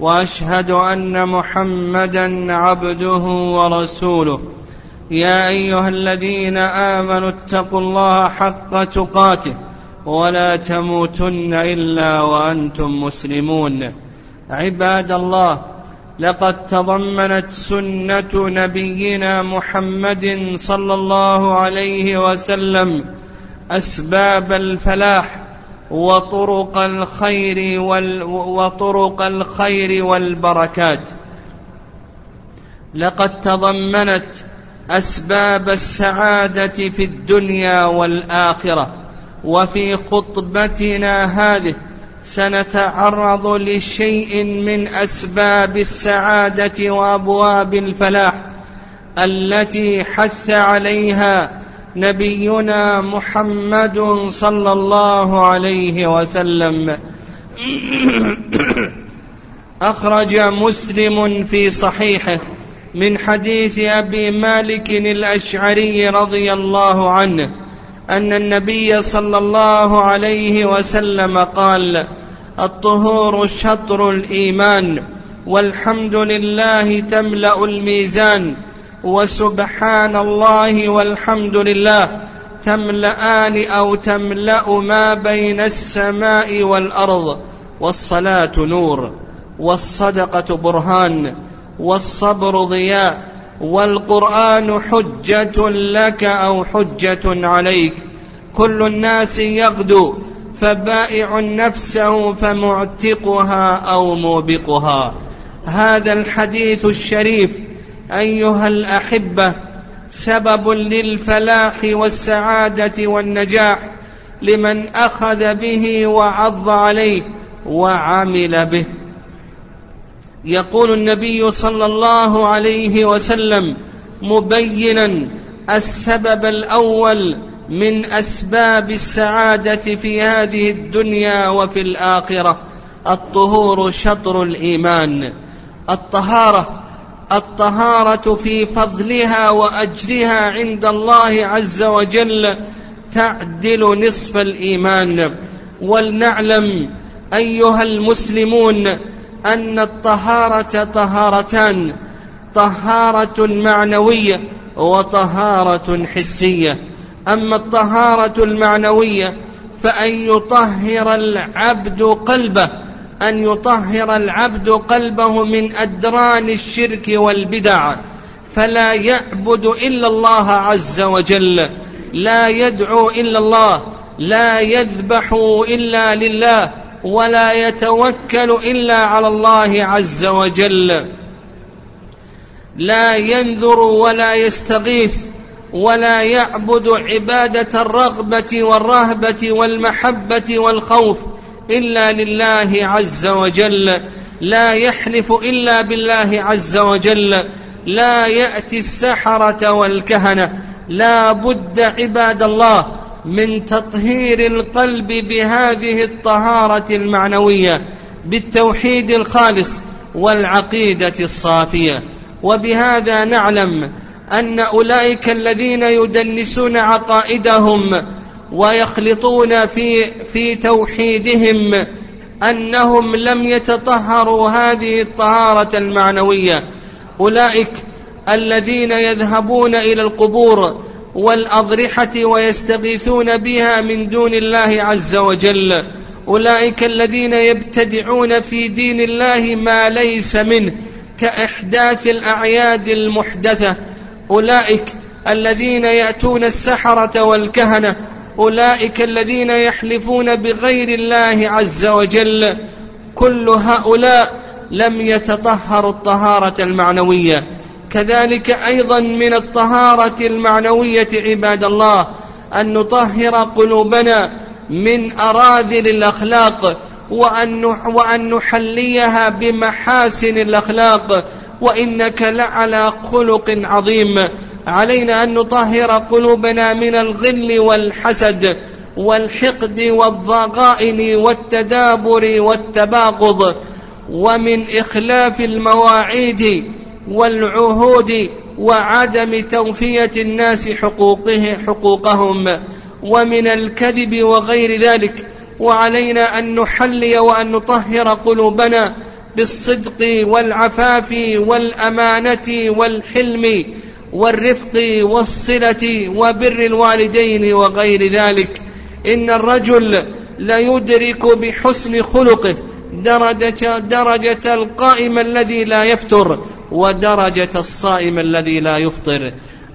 وأشهد أن محمدا عبده ورسوله. يا أيها الذين آمنوا اتقوا الله حق تقاته ولا تموتن إلا وأنتم مسلمون. عباد الله لقد تضمنت سنة نبينا محمد صلى الله عليه وسلم أسباب الفلاح وطرق الخير وال وطرق الخير والبركات. لقد تضمنت أسباب السعادة في الدنيا والآخرة وفي خطبتنا هذه سنتعرض لشيء من أسباب السعادة وأبواب الفلاح التي حث عليها نبينا محمد صلى الله عليه وسلم. أخرج مسلم في صحيحه من حديث أبي مالك الأشعري رضي الله عنه أن النبي صلى الله عليه وسلم قال الطهور شطر الإيمان والحمد لله تملأ الميزان وسبحان الله والحمد لله تملأان أو تملأ ما بين السماء والأرض والصلاة نور والصدقة برهان والصبر ضياء والقرآن حجة لك أو حجة عليك. كل الناس يغدو فبائع نفسه فمعتقها أو موبقها. هذا الحديث الشريف أيها الأحبة سبب للفلاح والسعادة والنجاح لمن أخذ به وعض عليه وعمل به. يقول النبي صلى الله عليه وسلم مبينا السبب الأول من أسباب السعادة في هذه الدنيا وفي الآخرة الطهور شطر الإيمان الطهارة الطهارة في فضلها وأجرها عند الله عز وجل تعدل نصف الإيمان. ولنعلم أيها المسلمون أن الطهارة طهارتان طهارة معنوية وطهارة حسية. أما الطهارة المعنوية فأن يطهر العبد قلبه أن يطهر العبد قلبه من أدران الشرك والبدع فلا يعبد إلا الله عز وجل لا يدعو إلا الله لا يذبح إلا لله ولا يتوكل إلا على الله عز وجل. لا ينذر ولا يستغيث ولا يعبد عبادة الرغبة والرهبة والمحبة والخوف إلا لله عز وجل لا يحلف إلا بالله عز وجل لا يأتي السحرة والكهنة لا بد عباد الله من تطهير القلب بهذه الطهارة المعنوية بالتوحيد الخالص والعقيدة الصافية. وبهذا نعلم أن أولئك الذين يدنسون عقائدهم ويخلطون في في توحيدهم أنهم لم يتطهروا هذه الطهارة المعنوية. أولئك الذين يذهبون إلى القبور والأضرحة ويستغيثون بها من دون الله عز وجل. أولئك الذين يبتدعون في دين الله ما ليس منه كإحداث الأعياد المحدثة. أولئك الذين يأتون السحرة والكهنة أولئك الذين يحلفون بغير الله عز وجل كل هؤلاء لم يتطهروا الطهارة المعنوية. كذلك أيضا من الطهارة المعنوية عباد الله أن نطهر قلوبنا من أراذل الأخلاق وأن نحليها بمحاسن الأخلاق. وإنك لعلى خلق عظيم. علينا أن نطهر قلوبنا من الغل والحسد والحقد والضغائن والتدابر والتباغض ومن إخلاف المواعيد والعهود وعدم توفية الناس حقوقه حقوقهم ومن الكذب وغير ذلك وعلينا أن نحلي وأن نطهر قلوبنا بالصدق والعفاف والأمانة والحلم والرفق والصلة وبر الوالدين وغير ذلك. إن الرجل ليدرك بحسن خلقه درجة, درجة القائم الذي لا يفتر ودرجة الصائم الذي لا يفطر.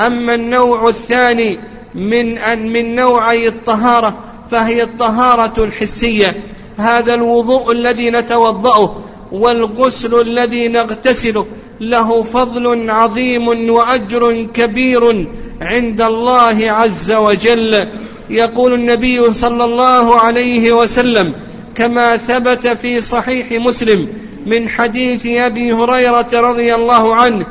أما النوع الثاني من أن من نوعي الطهارة فهي الطهارة الحسية. هذا الوضوء الذي نتوضأه والغسل الذي نغتسله له فضل عظيم وأجر كبير عند الله عز وجل. يقول النبي صلى الله عليه وسلم كما ثبت في صحيح مسلم من حديث أبي هريرة رضي الله عنه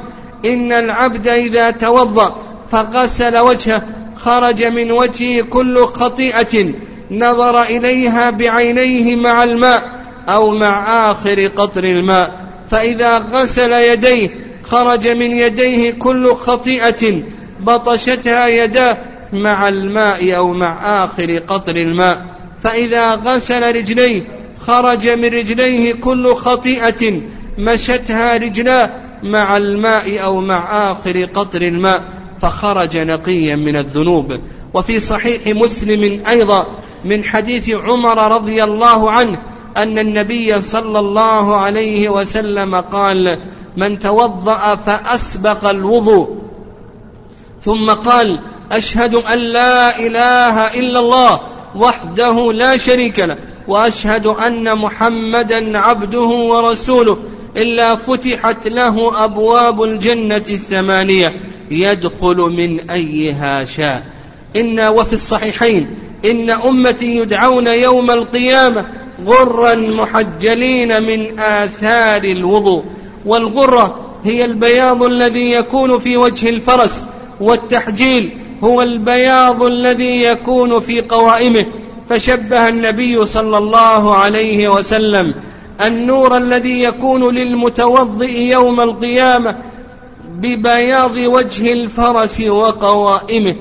إن العبد إذا توضأ فغسل وجهه خرج من وجهه كل خطيئة نظر إليها بعينيه مع الماء أو مع آخر قطر الماء. فإذا غسل يديه خرج من يديه كل خطيئة بطشتها يداه مع الماء أو مع آخر قطر الماء. فإذا غسل رجليه خرج من رجليه كل خطيئة مشتها رجلاه مع الماء أو مع آخر قطر الماء. فخرج نقيا من الذنوب. وفي صحيح مسلم أيضا من حديث عمر رضي الله عنه أن النبي صلى الله عليه وسلم قال من توضأ فأسبق الوضوء. ثم قال أشهد أن لا إله إلا الله وحده لا شريك له وأشهد أن محمدا عبده ورسوله إلا فتحت له أبواب الجنة الثمانية يدخل من أيها شاء. إن وفي الصحيحين إن أمتي يدعون يوم القيامة غرا محجلين من آثار الوضوء. والغرة هي البياض الذي يكون في وجه الفرس والتحجيل هو البياض الذي يكون في قوائمه. فشبه النبي صلى الله عليه وسلم النور الذي يكون للمتوضئ يوم القيامة ببياض وجه الفرس وقوائمه.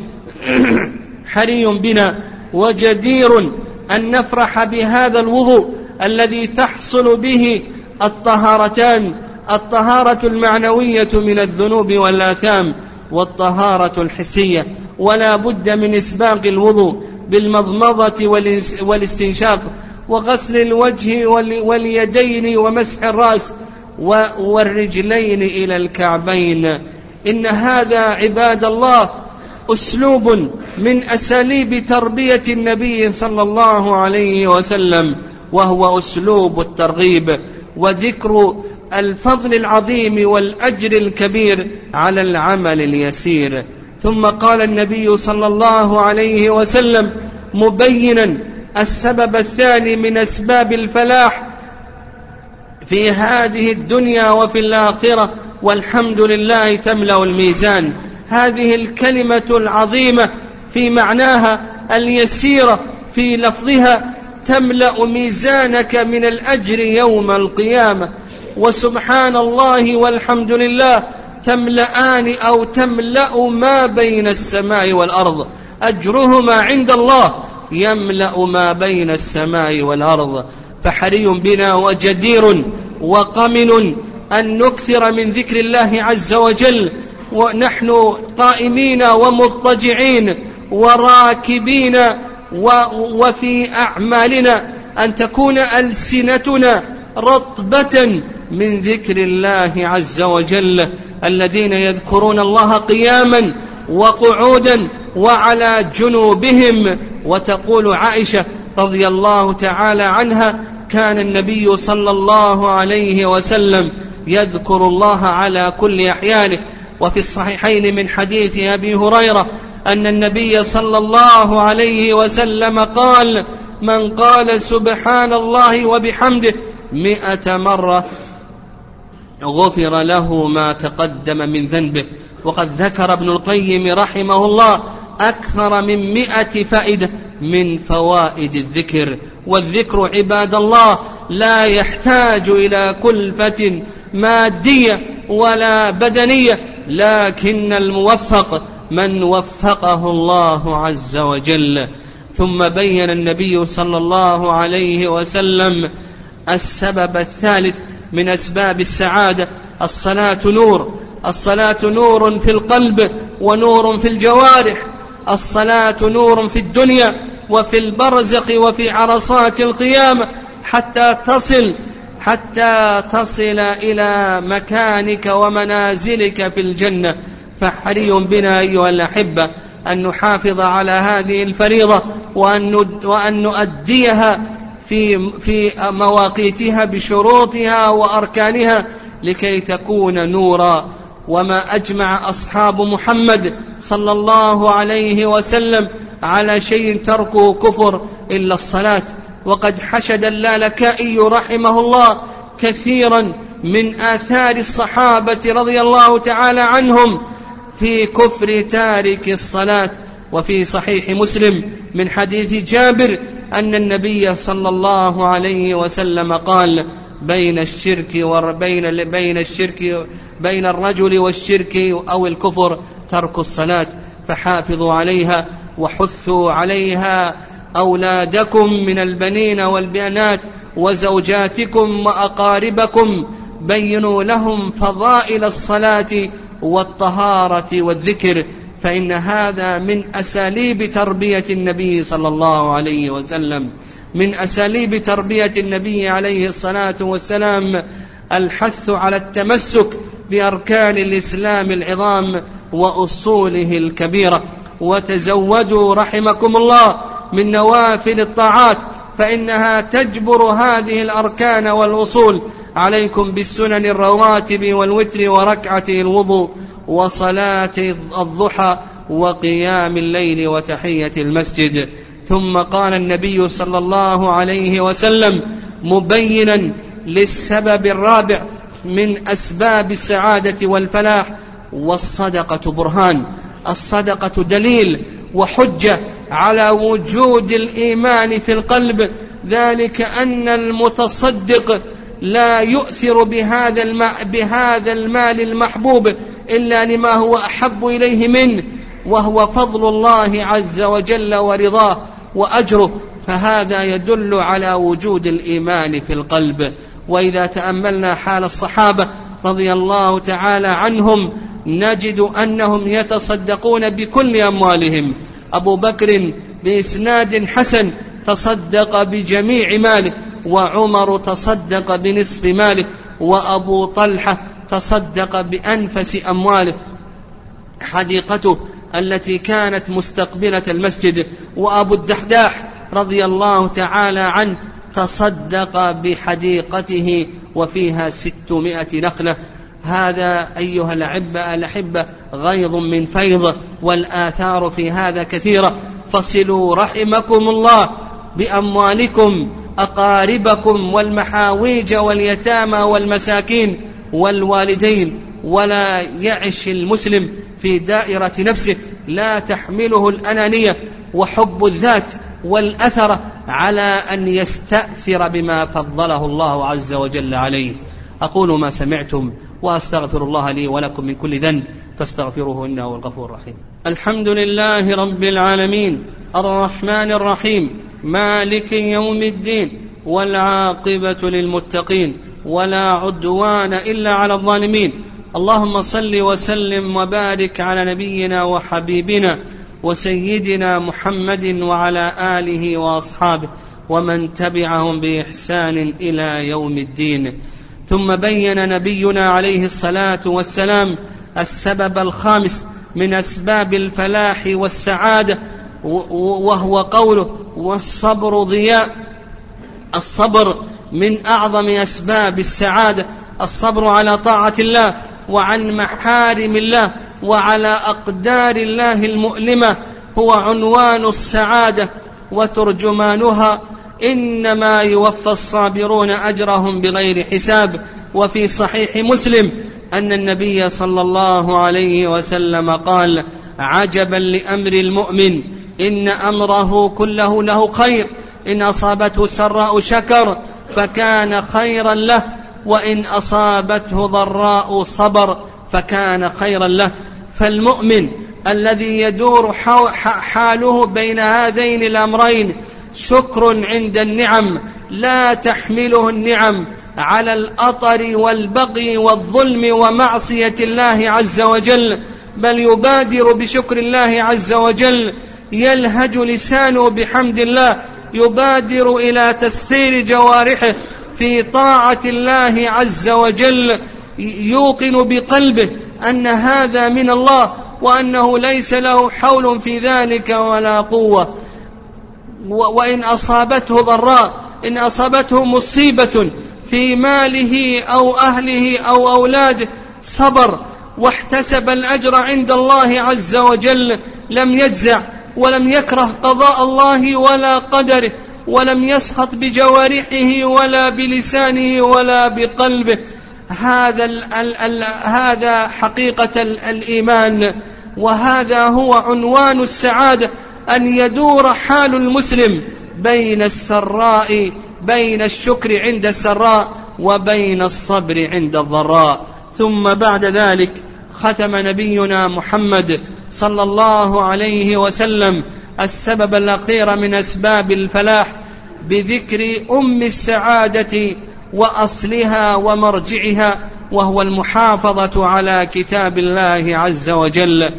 حري بنا وجدير أن نفرح بهذا الوضوء الذي تحصل به الطهارتان الطهارة المعنوية من الذنوب والآثام والطهارة الحسية. ولا بد من إسباق الوضوء بالمضمضة والاستنشاق وغسل الوجه واليدين ومسح الرأس والرجلين إلى الكعبين. إن هذا عباد الله أسلوب من أساليب تربية النبي صلى الله عليه وسلم وهو أسلوب الترغيب وذكر الفضل العظيم والأجر الكبير على العمل اليسير. ثم قال النبي صلى الله عليه وسلم مبينا السبب الثاني من أسباب الفلاح في هذه الدنيا وفي الآخرة والحمد لله تملأ الميزان. هذه الكلمة العظيمة في معناها اليسيرة في لفظها تملأ ميزانك من الأجر يوم القيامة. وسبحان الله والحمد لله تملأان أو تملأ ما بين السماء والأرض. أجرهما عند الله يملأ ما بين السماء والأرض. فحري بنا وجدير وقمن أن نكثر من ذكر الله عز وجل ونحن قائمين ومضطجعين وراكبين وفي أعمالنا أن تكون ألسنتنا رطبة من ذكر الله عز وجل. الذين يذكرون الله قياما وقعودا وعلى جنوبهم. وتقول عائشة رضي الله تعالى عنها كان النبي صلى الله عليه وسلم يذكر الله على كل أحيانه. وفي الصحيحين من حديث أبي هريرة أن النبي صلى الله عليه وسلم قال من قال سبحان الله وبحمده مئة مرة غفر له ما تقدم من ذنبه. وقد ذكر ابن القيم رحمه الله أكثر من مئة فائدة من فوائد الذكر. والذكر عباد الله لا يحتاج إلى كلفة مادية ولا بدنية لكن الموفق من وفقه الله عز وجل. ثم بين النبي صلى الله عليه وسلم السبب الثالث من أسباب السعادة الصلاة نور. الصلاة نور في القلب ونور في الجوارح. الصلاة نور في الدنيا وفي البرزخ وفي عرصات القيامة حتى تصل حتى تصل إلى مكانك ومنازلك في الجنة. فحري بنا أيها الأحبة أن نحافظ على هذه الفريضة وأن, وأن نؤديها في, في مواقيتها بشروطها وأركانها لكي تكون نورا. وما أجمع أصحاب محمد صلى الله عليه وسلم على شيء تركه كفر إلا الصلاة. وقد حشد اللالكائي رحمه الله كثيرا من آثار الصحابة رضي الله تعالى عنهم في كفر تارك الصلاة. وفي صحيح مسلم من حديث جابر أن النبي صلى الله عليه وسلم قال بين الشرك وبين بين الشرك بين الرجل والشرك أو الكفر ترك الصلاة فحافظوا عليها وحثوا عليها أولادكم من البنين والبنات وزوجاتكم وأقاربكم بينوا لهم فضائل الصلاة والطهارة والذكر فإن هذا من أساليب تربية النبي صلى الله عليه وسلم. من أساليب تربية النبي عليه الصلاة والسلام الحث على التمسك بأركان الإسلام العظام وأصوله الكبيرة. وتزودوا رحمكم الله من نوافل الطاعات فإنها تجبر هذه الأركان والأصول. عليكم بالسنن الرواتب والوتر وركعة الوضوء وصلاة الضحى وقيام الليل وتحية المسجد. ثم قال النبي صلى الله عليه وسلم مبينا للسبب الرابع من أسباب السعادة والفلاح والصدقة برهان. الصدقة دليل وحجة على وجود الإيمان في القلب. ذلك أن المتصدق لا يؤثر بهذا بهذا المال المحبوب إلا لما هو أحب إليه منه وهو فضل الله عز وجل ورضاه وأجره. فهذا يدل على وجود الإيمان في القلب. وإذا تأملنا حال الصحابة رضي الله تعالى عنهم نجد أنهم يتصدقون بكل أموالهم. أبو بكر بإسناد حسن تصدق بجميع ماله. وعمر تصدق بنصف ماله. وأبو طلحة تصدق بأنفس أمواله. حديقته التي كانت مستقبلة المسجد. وأبو الدحداح رضي الله تعالى عنه تصدق بحديقته. وفيها ستمائة نخلة. هذا أيها الأحبة الأحبة غيظ من فيض والآثار في هذا كثيرة. فصلوا رحمكم الله بأموالكم أقاربكم والمحاويج واليتامى والمساكين والوالدين. ولا يعش المسلم في دائرة نفسه. لا تحمله الأنانية وحب الذات والأثر على أن يستأثر بما فضله الله عز وجل عليه. أقول ما سمعتم وأستغفر الله لي ولكم من كل ذنب فاستغفروه إنه هو الغفور الرحيم. الحمد لله رب العالمين الرحمن الرحيم مالك يوم الدين والعاقبة للمتقين ولا عدوان إلا على الظالمين. اللهم صل وسلم وبارك على نبينا وحبيبنا وسيدنا محمد وعلى آله وأصحابه ومن تبعهم بإحسان إلى يوم الدين. ثم بين نبينا عليه الصلاة والسلام السبب الخامس من أسباب الفلاح والسعادة وهو قوله والصبر ضياء. الصبر من أعظم أسباب السعادة. الصبر على طاعة الله وعن محارم الله وعلى أقدار الله المؤلمة. هو عنوان السعادة وترجمانها إنما يوفى الصابرون أجرهم بغير حساب. وفي صحيح مسلم أن النبي صلى الله عليه وسلم قال عجبا لأمر المؤمن إن أمره كله له خير إن أصابته سراء شكر فكان خيرا له وإن أصابته ضراء صبر فكان خيرا له. فالمؤمن الذي يدور حاله بين هذين الأمرين شكر عند النعم لا تحمله النعم على الأطر والبغي والظلم ومعصية الله عز وجل بل يبادر بشكر الله عز وجل يلهج لسانه بحمد الله يبادر إلى تسخير جوارحه في طاعة الله عز وجل يوقن بقلبه أن هذا من الله وأنه ليس له حول في ذلك ولا قوة. وإن أصابته ضراء إن أصابته مصيبة في ماله أو أهله أو أولاده صبر واحتسب الأجر عند الله عز وجل لم يجزع ولم يكره قضاء الله ولا قدره ولم يسخط بجوارحه ولا بلسانه ولا بقلبه. هذا ال ال ال هذا حقيقة الإيمان وهذا هو عنوان السعادة. أن يدور حال المسلم بين السراء بين الشكر عند السراء وبين الصبر عند الضراء. ثم بعد ذلك ختم نبينا محمد صلى الله عليه وسلم السبب الأخير من أسباب الفلاح بذكر أم السعادة وأصلها ومرجعها وهو المحافظة على كتاب الله عز وجل.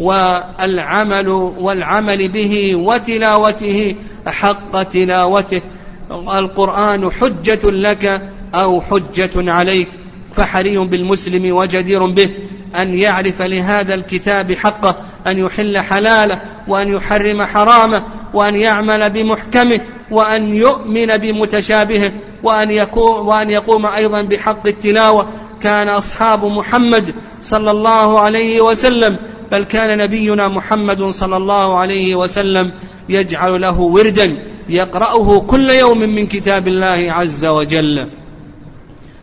والعمل والعمل به وتلاوته حق تلاوته. القرآن حجة لك أو حجة عليك فحري بالمسلم وجدير به أن يعرف لهذا الكتاب حقه أن يحل حلاله وأن يحرم حرامه وأن يعمل بمحكمه وأن يؤمن بمتشابهه وأن, يكون وأن يقوم أيضا بحق التلاوة. كان أصحاب محمد صلى الله عليه وسلم بل كان نبينا محمد صلى الله عليه وسلم يجعل له وردا يقرأه كل يوم من كتاب الله عز وجل.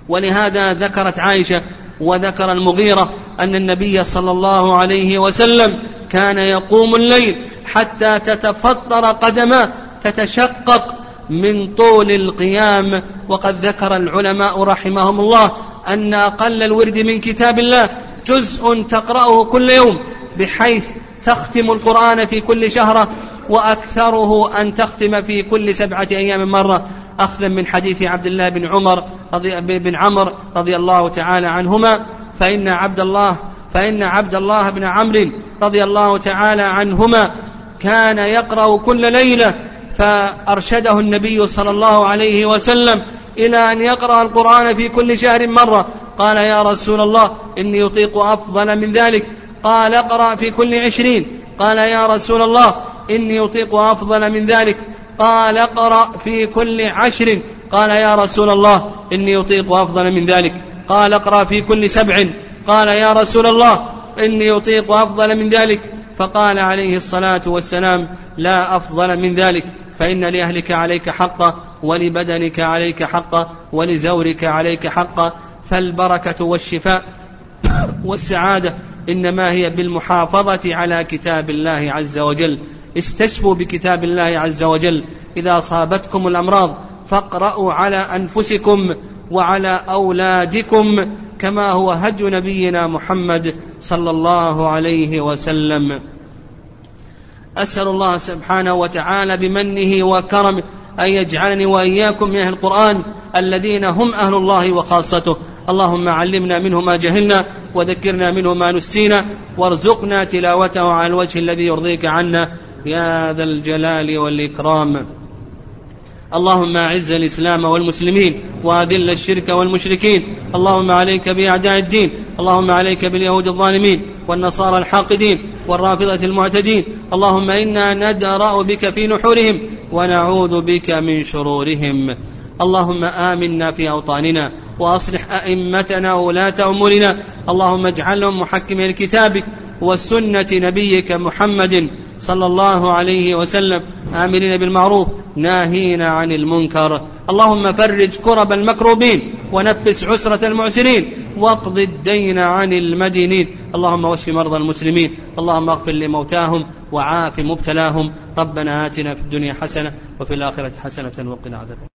ولهذا ذكرت عائشة وذكر المغيرة أن النبي صلى الله عليه وسلم كان يقوم الليل حتى تتفطر قدماه تتشقق من طول القيام. وقد ذكر العلماء رحمهم الله أن أقل الورد من كتاب الله جزء تقرأه كل يوم. بحيث تختم القرآن في كل شهرة وأكثره أن تختم في كل سبعة أيام مرة. أخذا من حديث عبد الله بن عمر رضي بن عمر رضي الله تعالى عنهما فإن عبد الله فإن عبد الله بن عمرو رضي الله تعالى عنهما كان يقرأ كل ليلة فأرشده النبي صلى الله عليه وسلم إلى أن يقرأ القرآن في كل شهر مرة. قال يا رسول الله إني يطيق أفضل من ذلك. قال اقرأ في كل عشرين. قال يا رسول الله إني يطيق أفضل من ذلك. قال اقرأ في كل عشر قال يا رسول الله إني يطيق أفضل من ذلك. قال اقرأ في كل سبع قال يا رسول الله إني يطيق أفضل من ذلك. فقال عليه الصلاة والسلام لا أفضل من ذلك. فإن لأهلك عليك حقا ولبدنك عليك حقا ولزورك عليك حقا. فالبركة والشفاء. والسعادة إنما هي بالمحافظة على كتاب الله عز وجل. استشفوا بكتاب الله عز وجل. إذا أصابتكم الأمراض فاقرأوا على أنفسكم وعلى أولادكم كما هو هدي نبينا محمد صلى الله عليه وسلم. أسأل الله سبحانه وتعالى بمنه وكرمه أن يجعلني وإياكم من أهل القرآن الذين هم أهل الله وخاصته. اللهم علمنا منه ما جهلنا وذكرنا منه ما نسينا وارزقنا تلاوته على الوجه الذي يرضيك عنا. يا ذا الجلال والإكرام. اللهم أعز الإسلام والمسلمين وأذل الشرك والمشركين. اللهم عليك بأعداء الدين اللهم عليك باليهود الظالمين والنصارى الحاقدين والرافضة المعتدين. اللهم إنا ندرأ بك في نحورهم ونعوذ بك من شرورهم. اللهم آمنا في أوطاننا وأصلح أئمتنا ولاة أمورنا. اللهم اجعلهم محكمين لكتابك وسنة نبيك محمد صلى الله عليه وسلم. آمرين بالمعروف ناهين عن المنكر. اللهم فرج كرب المكروبين ونفس عسرة المعسرين. واقض الدين عن المدينين. اللهم واشف مرضى المسلمين. اللهم اغفر لموتاهم وعاف مبتلاهم. ربنا آتنا في الدنيا حسنة وفي الآخرة حسنة وقنا عذاب